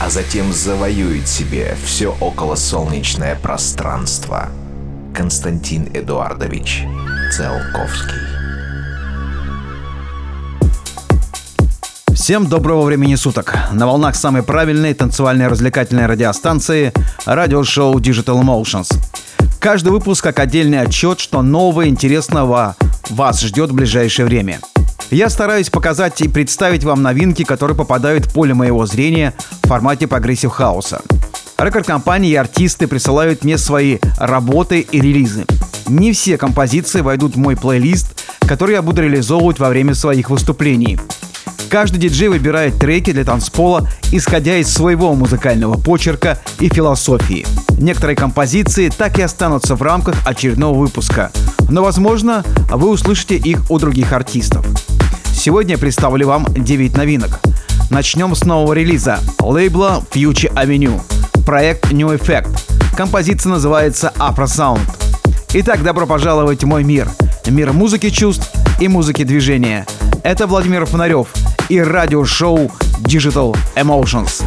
а затем завоюет себе все околосолнечное пространство. Константин Эдуардович Циолковский. Всем доброго времени суток. На волнах самой правильной танцевальной развлекательной радиостанции радиошоу Digital Emotions. Каждый выпуск как отдельный отчет, что нового интересного вас ждет в ближайшее время. Я стараюсь показать и представить вам новинки, которые попадают в поле моего зрения в формате progressive house а. Рекорд-компании и артисты присылают мне свои работы и релизы. Не все композиции войдут в мой плейлист, который я буду реализовывать во время своих выступлений. Каждый диджей выбирает треки для танцпола, исходя из своего музыкального почерка и философии. Некоторые композиции так и останутся в рамках очередного выпуска, но, возможно, вы услышите их у других артистов. Сегодня я представлю вам 9 новинок. Начнем с нового релиза лейбла Future Avenue. Проект New Effect. Композиция называется Afro Sound. Итак, добро пожаловать в мой мир. Мир музыки чувств и музыки движения. Это Владимир Фонарев и радиошоу Digital Emotions.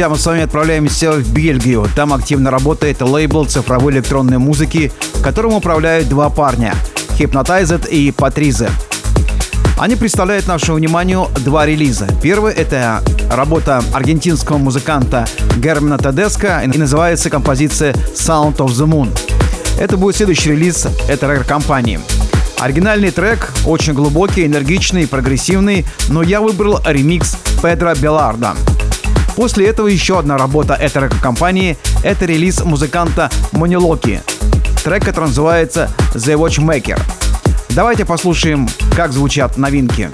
Друзья, мы с вами отправляемся в Бельгию. Там активно работает лейбл цифровой электронной музыки, которым управляют два парня – Hypnotized и Patrize. Они представляют нашему вниманию два релиза. Первый — это работа аргентинского музыканта Германа Тедеско и называется композиция «Sound of the Moon». Это будет следующий релиз этой рекорд-компании. Оригинальный трек очень глубокий, энергичный, прогрессивный, но я выбрал ремикс Педро Беларда. После этого еще одна работа этой компании — это релиз музыканта Монилоки. Трек, который называется «The Watchmaker». Давайте послушаем, как звучат новинки.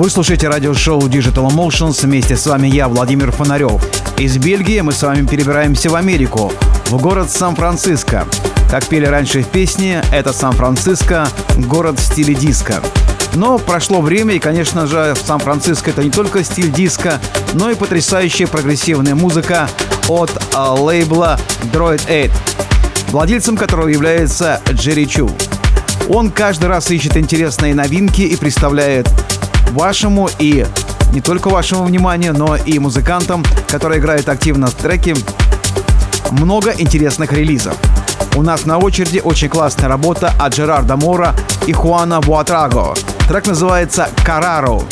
Вы слушаете радиошоу Digital Emotions. Вместе с вами я, Владимир Фонарев. Из Бельгии мы с вами перебираемся в Америку, в город Сан-Франциско. Как пели раньше в песне, это Сан-Франциско, город в стиле диско. Но прошло время, и, конечно же, Сан-Франциско это не только стиль диска, но и потрясающая прогрессивная музыка от а, лейбла Droid 8, владельцем которого является Джерри Чу. Он каждый раз ищет интересные новинки и представляет вашему и не только вашему вниманию, но и музыкантам, которые играют активно в треки, много интересных релизов. У нас на очереди очень классная работа от Джерарда Мора и Хуана Буатраго. Трек называется «Караро».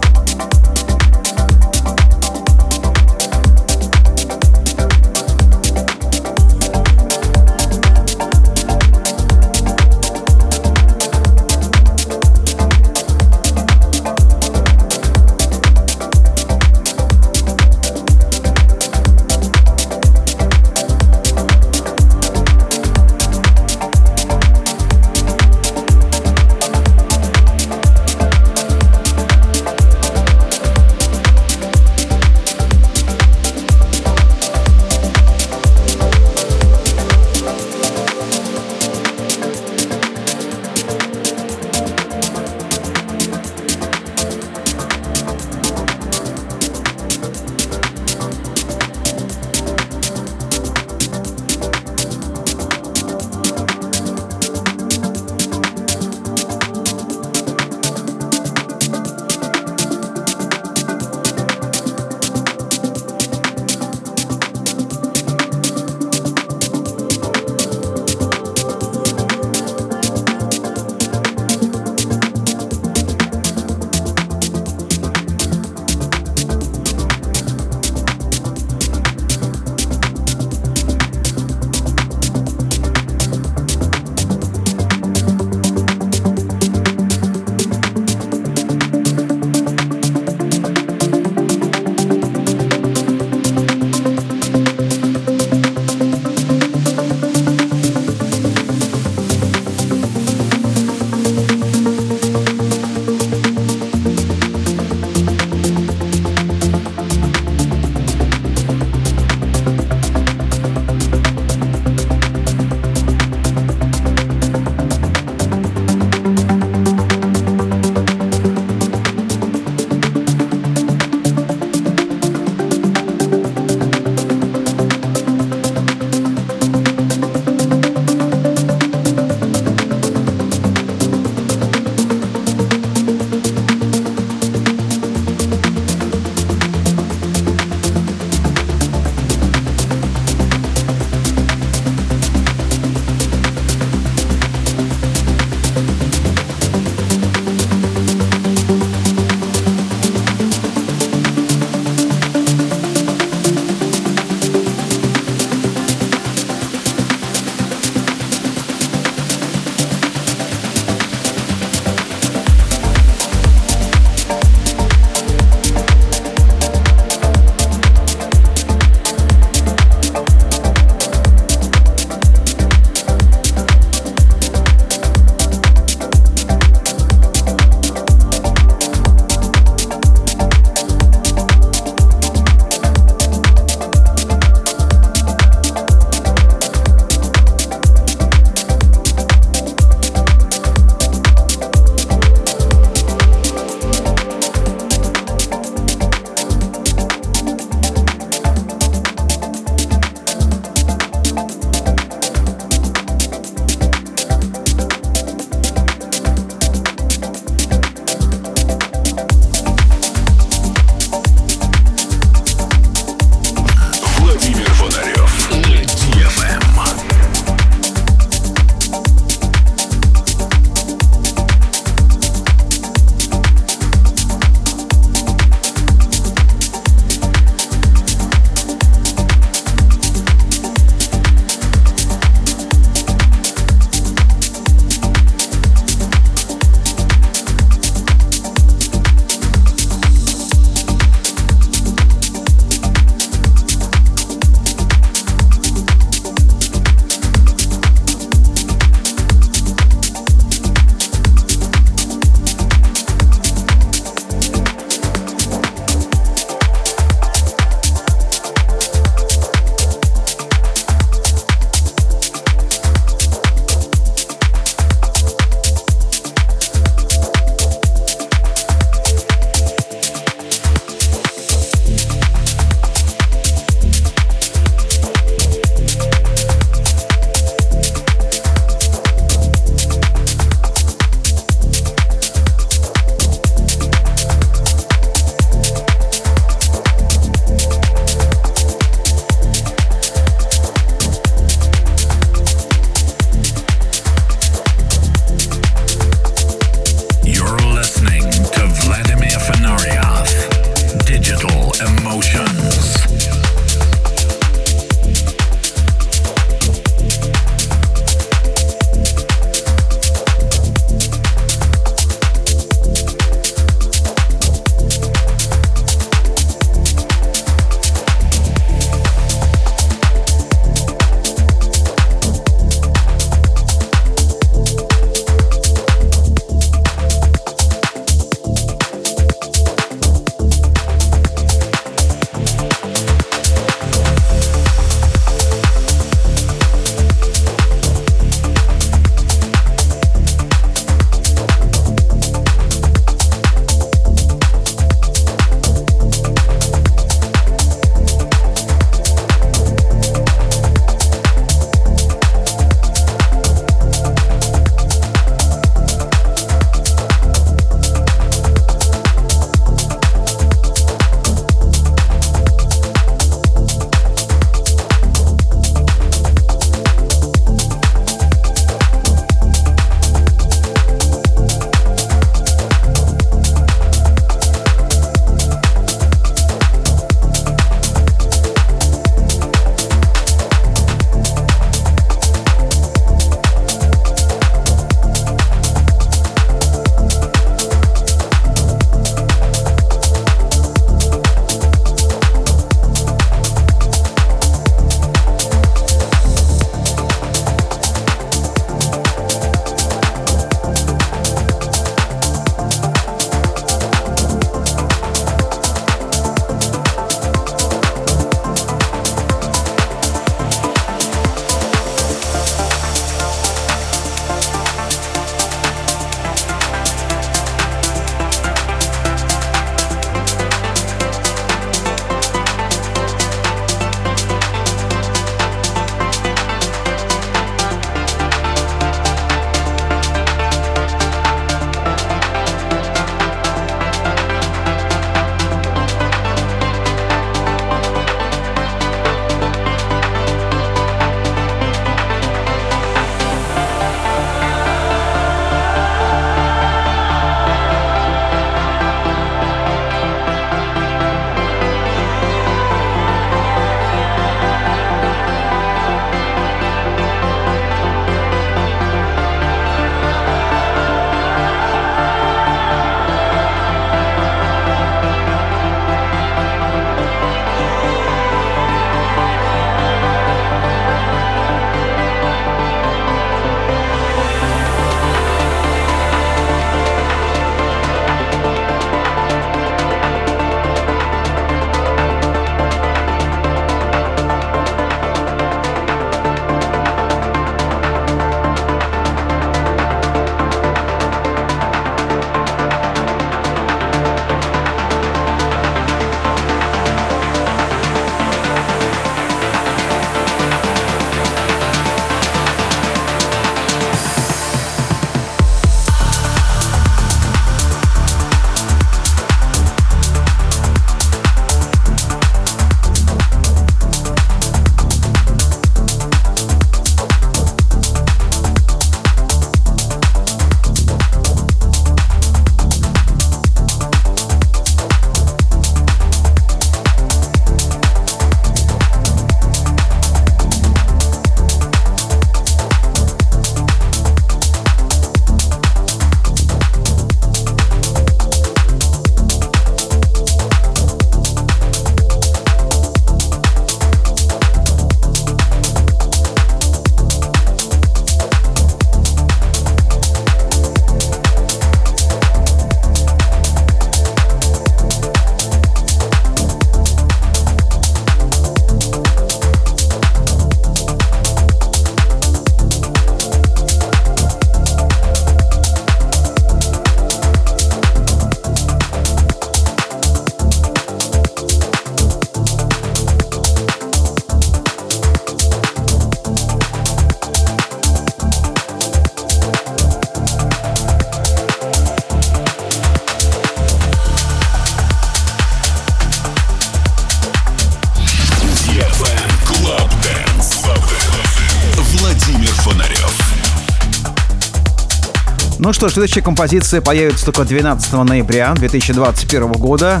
Что ж, следующая композиция появится только 12 ноября 2021 года.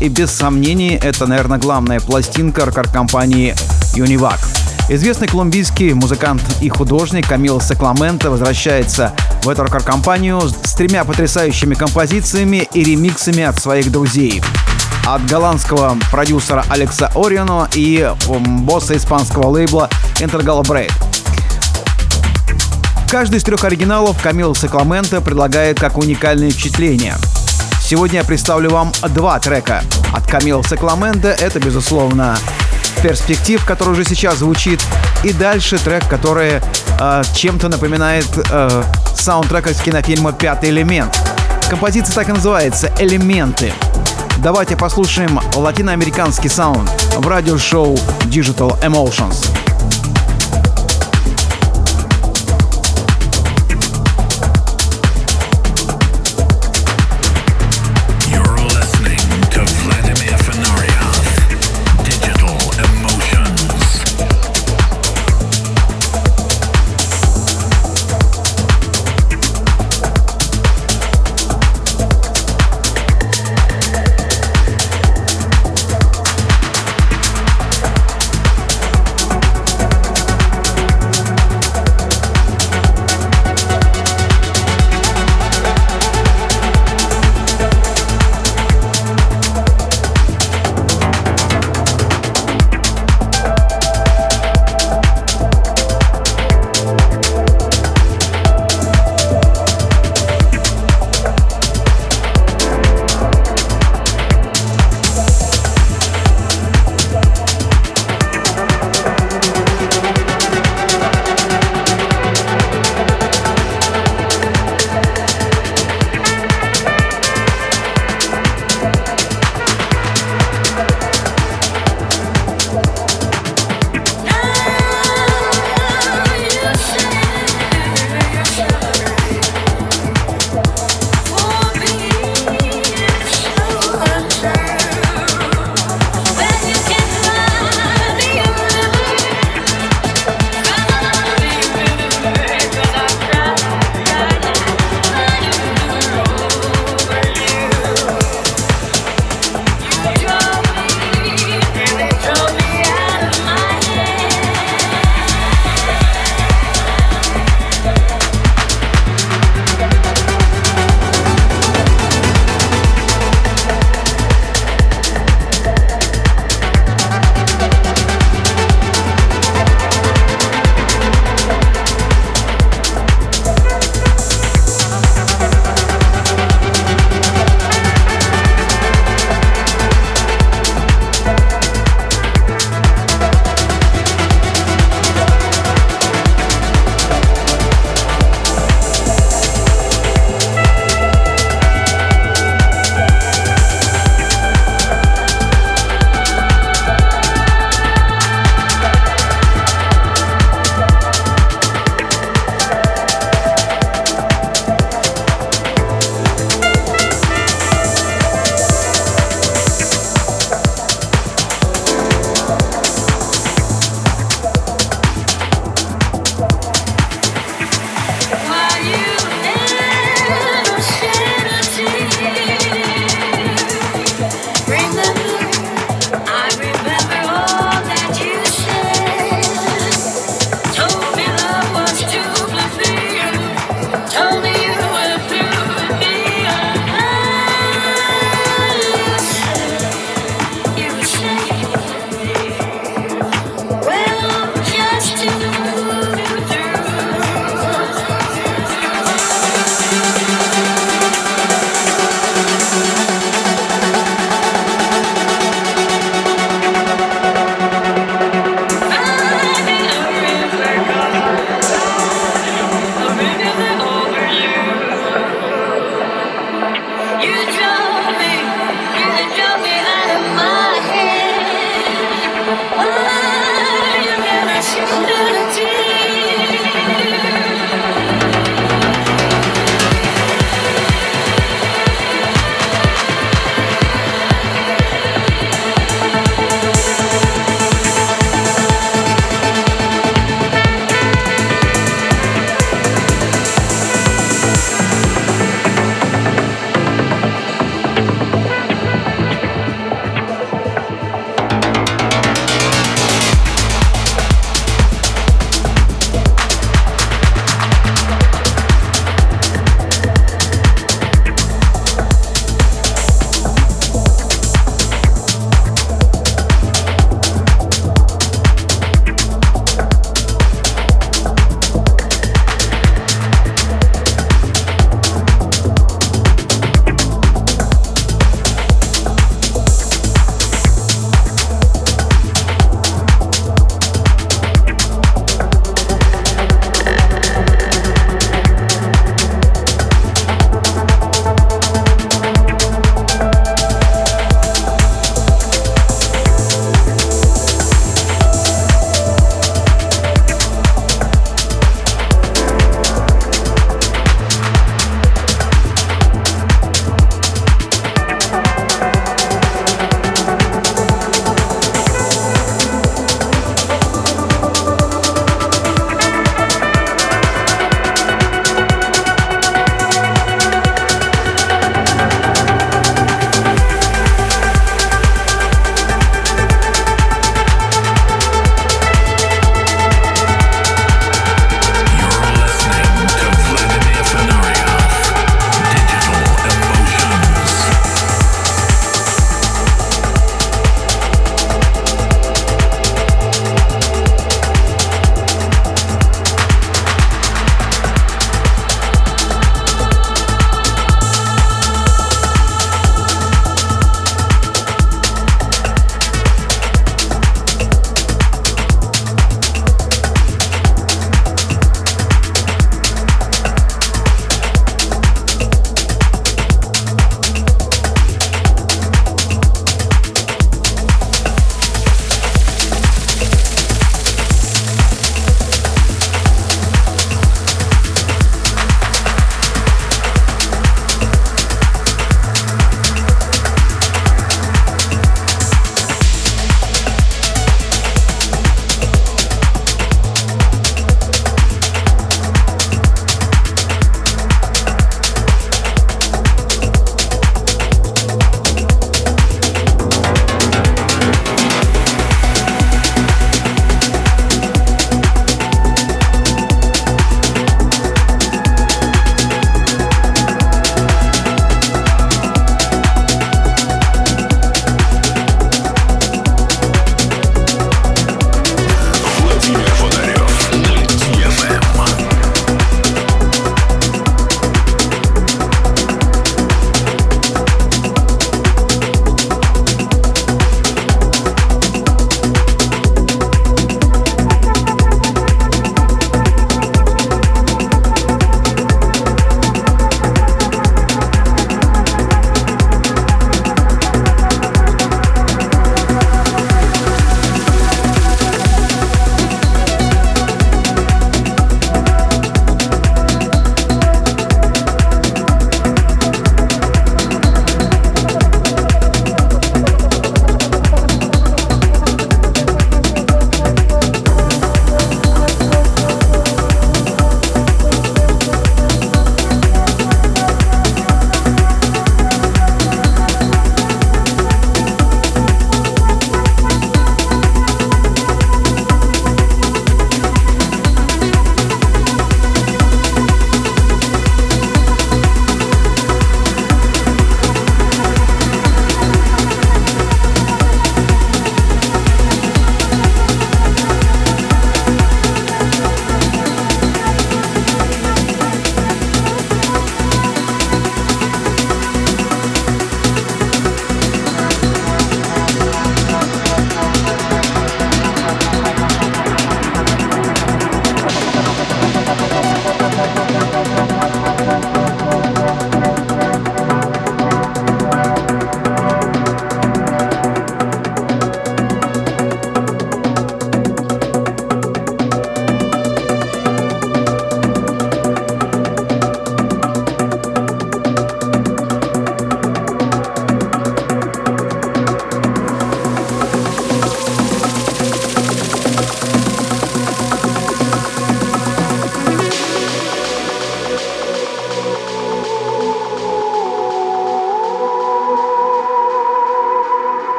И без сомнений, это, наверное, главная пластинка рекорд-компании Univac. Известный колумбийский музыкант и художник Камил Сакламенто возвращается в эту рекорд-компанию с тремя потрясающими композициями и ремиксами от своих друзей. От голландского продюсера Алекса Ориано и босса испанского лейбла Intergalabrate. Каждый из трех оригиналов Камил Сакламенто предлагает как уникальное впечатление. Сегодня я представлю вам два трека от Камила Сакламенто. Это, безусловно, перспектив, который уже сейчас звучит. И дальше трек, который э, чем-то напоминает э, саундтрек из кинофильма «Пятый элемент». Композиция так и называется «Элементы». Давайте послушаем латиноамериканский саунд в радиошоу Digital Emotions.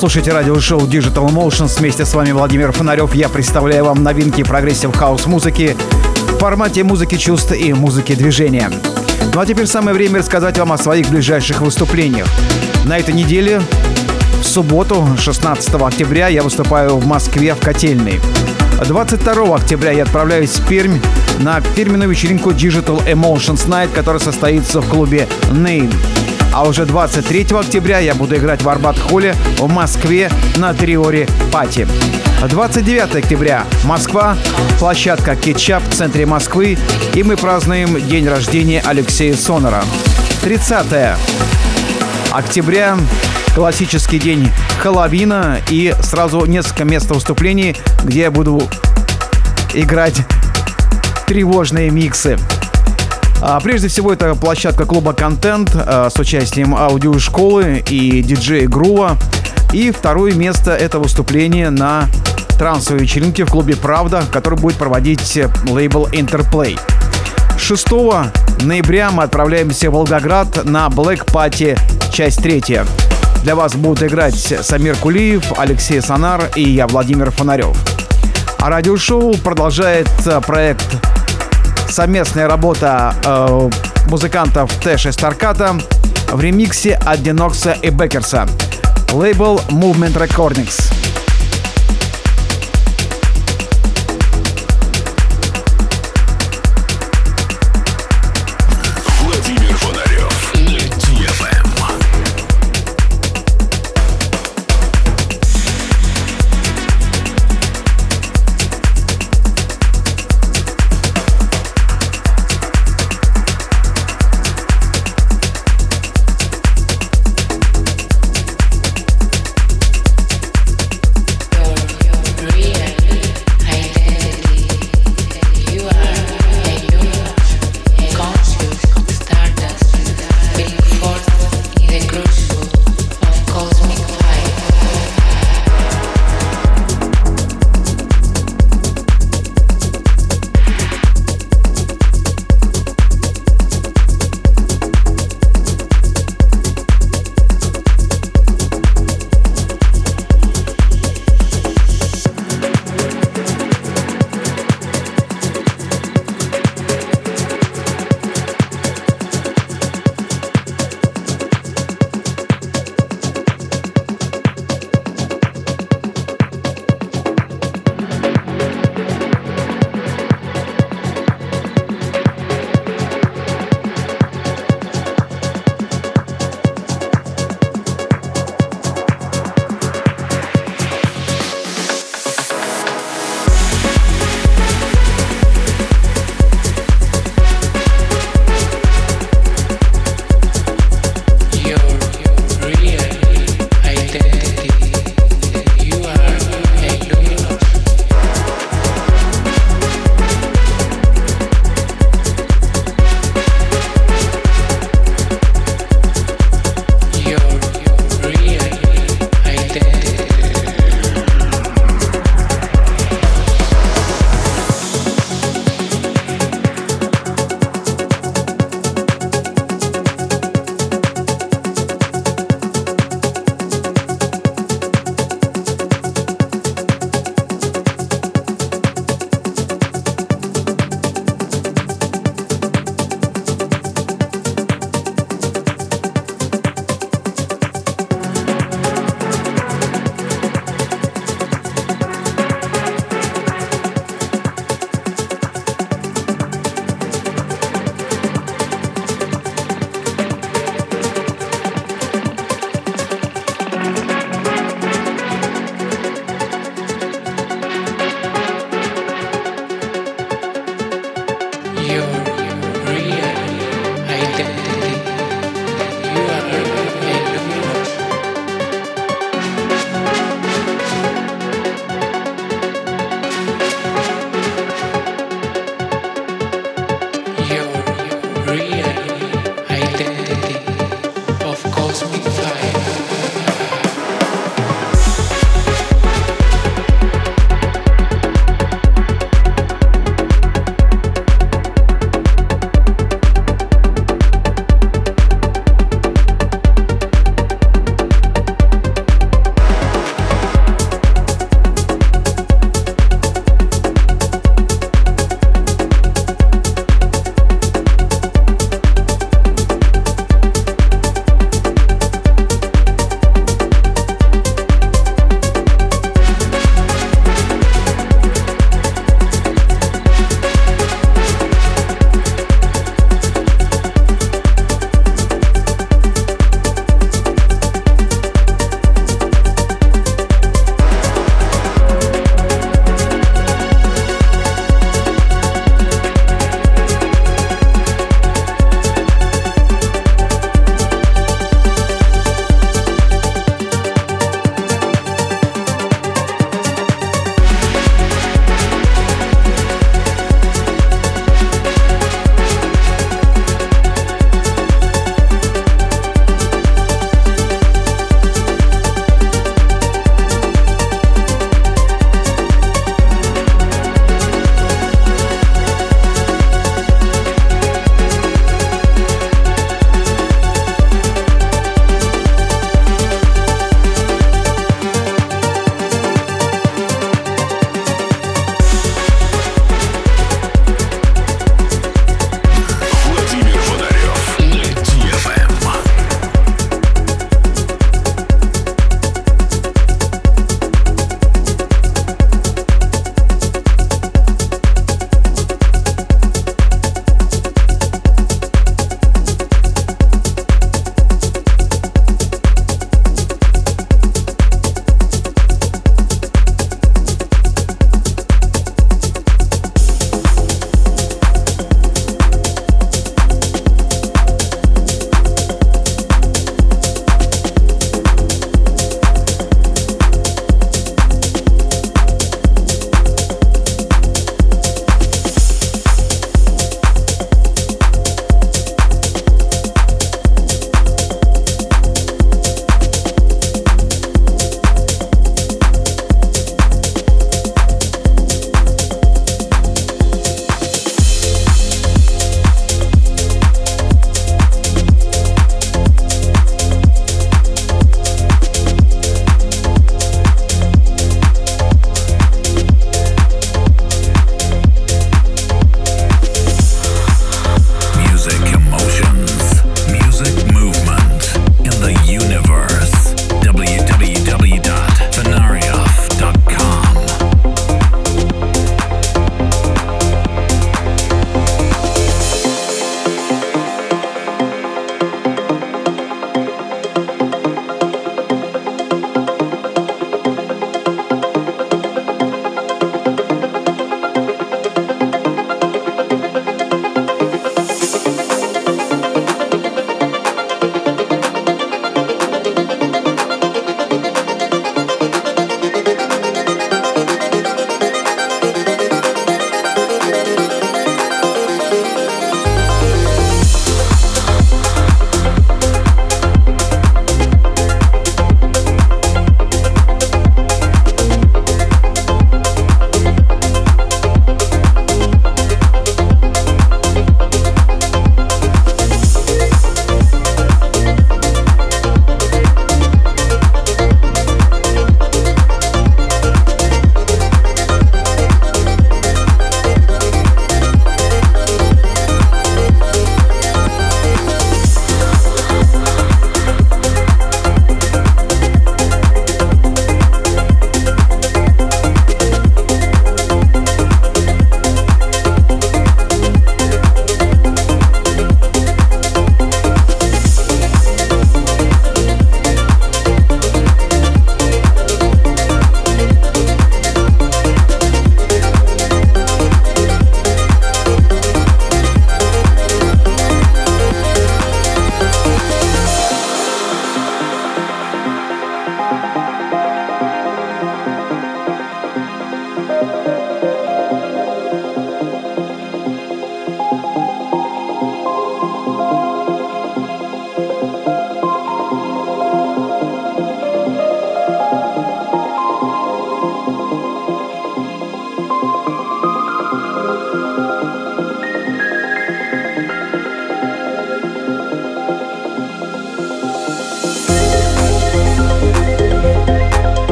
Слушаете радиошоу Digital Emotions. Вместе с вами Владимир Фонарев. Я представляю вам новинки progressive house музыки в формате музыки чувств и музыки движения. Ну а теперь самое время рассказать вам о своих ближайших выступлениях. На этой неделе в субботу, 16 октября, я выступаю в Москве в Котельной. 22 октября я отправляюсь в Пермь на фирменную вечеринку Digital Emotions Night, которая состоится в клубе Name. А уже 23 октября я буду играть в Арбат-холле в Москве на Триоре Пати. 29 октября Москва, площадка Кетчап в центре Москвы, и мы празднуем день рождения Алексея Сонора. 30 октября классический день Хэллоуина и сразу несколько мест выступлений, где я буду играть тревожные миксы. А, прежде всего, это площадка клуба «Контент» а, с участием аудиошколы и диджея Грува. И второе место — это выступление на трансовой вечеринке в клубе «Правда», который будет проводить лейбл «Интерплей». 6 ноября мы отправляемся в Волгоград на Black Party, часть третья. Для вас будут играть Самир Кулиев, Алексей Сонар и я, Владимир Фонарев. А радиошоу продолжает э, проект совместная работа э, музыкантов Тэш и Старката в ремиксе от Денокса и Бекерса. Лейбл Movement Recordings.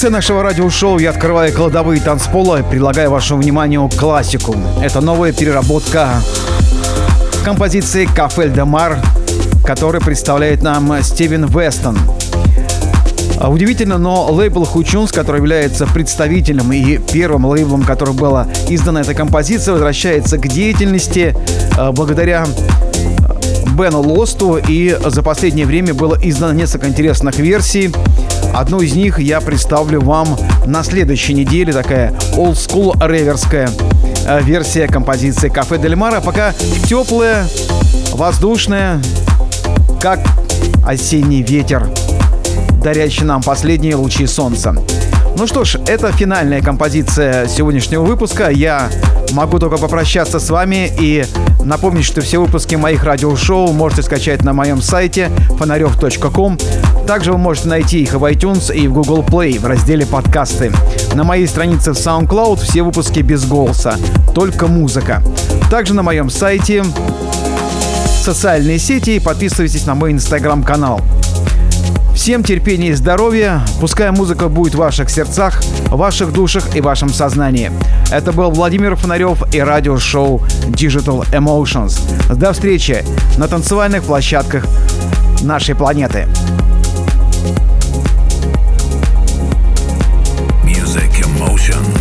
Конце нашего радиошоу я открываю кладовые танцпола и предлагаю вашему вниманию классику. Это новая переработка композиции «Кафель де Мар», который представляет нам Стивен Вестон. А удивительно, но лейбл Хучунс, который является представителем и первым лейблом, который была издана эта композиция, возвращается к деятельности а, благодаря Бену Лосту, и за последнее время было издано несколько интересных версий. Одну из них я представлю вам на следующей неделе, такая school реверская э, версия композиции Кафе Дель Мара. Пока теплая, воздушная, как осенний ветер, дарящий нам последние лучи солнца. Ну что ж, это финальная композиция сегодняшнего выпуска. Я могу только попрощаться с вами и напомнить, что все выпуски моих радиошоу можете скачать на моем сайте фонарев.ком. Также вы можете найти их в iTunes и в Google Play в разделе «Подкасты». На моей странице в SoundCloud все выпуски без голоса, только музыка. Также на моем сайте социальные сети и подписывайтесь на мой инстаграм-канал. Всем терпения и здоровья. Пускай музыка будет в ваших сердцах, ваших душах и вашем сознании. Это был Владимир Фонарев и радиошоу Digital Emotions. До встречи на танцевальных площадках нашей планеты. Music emotions,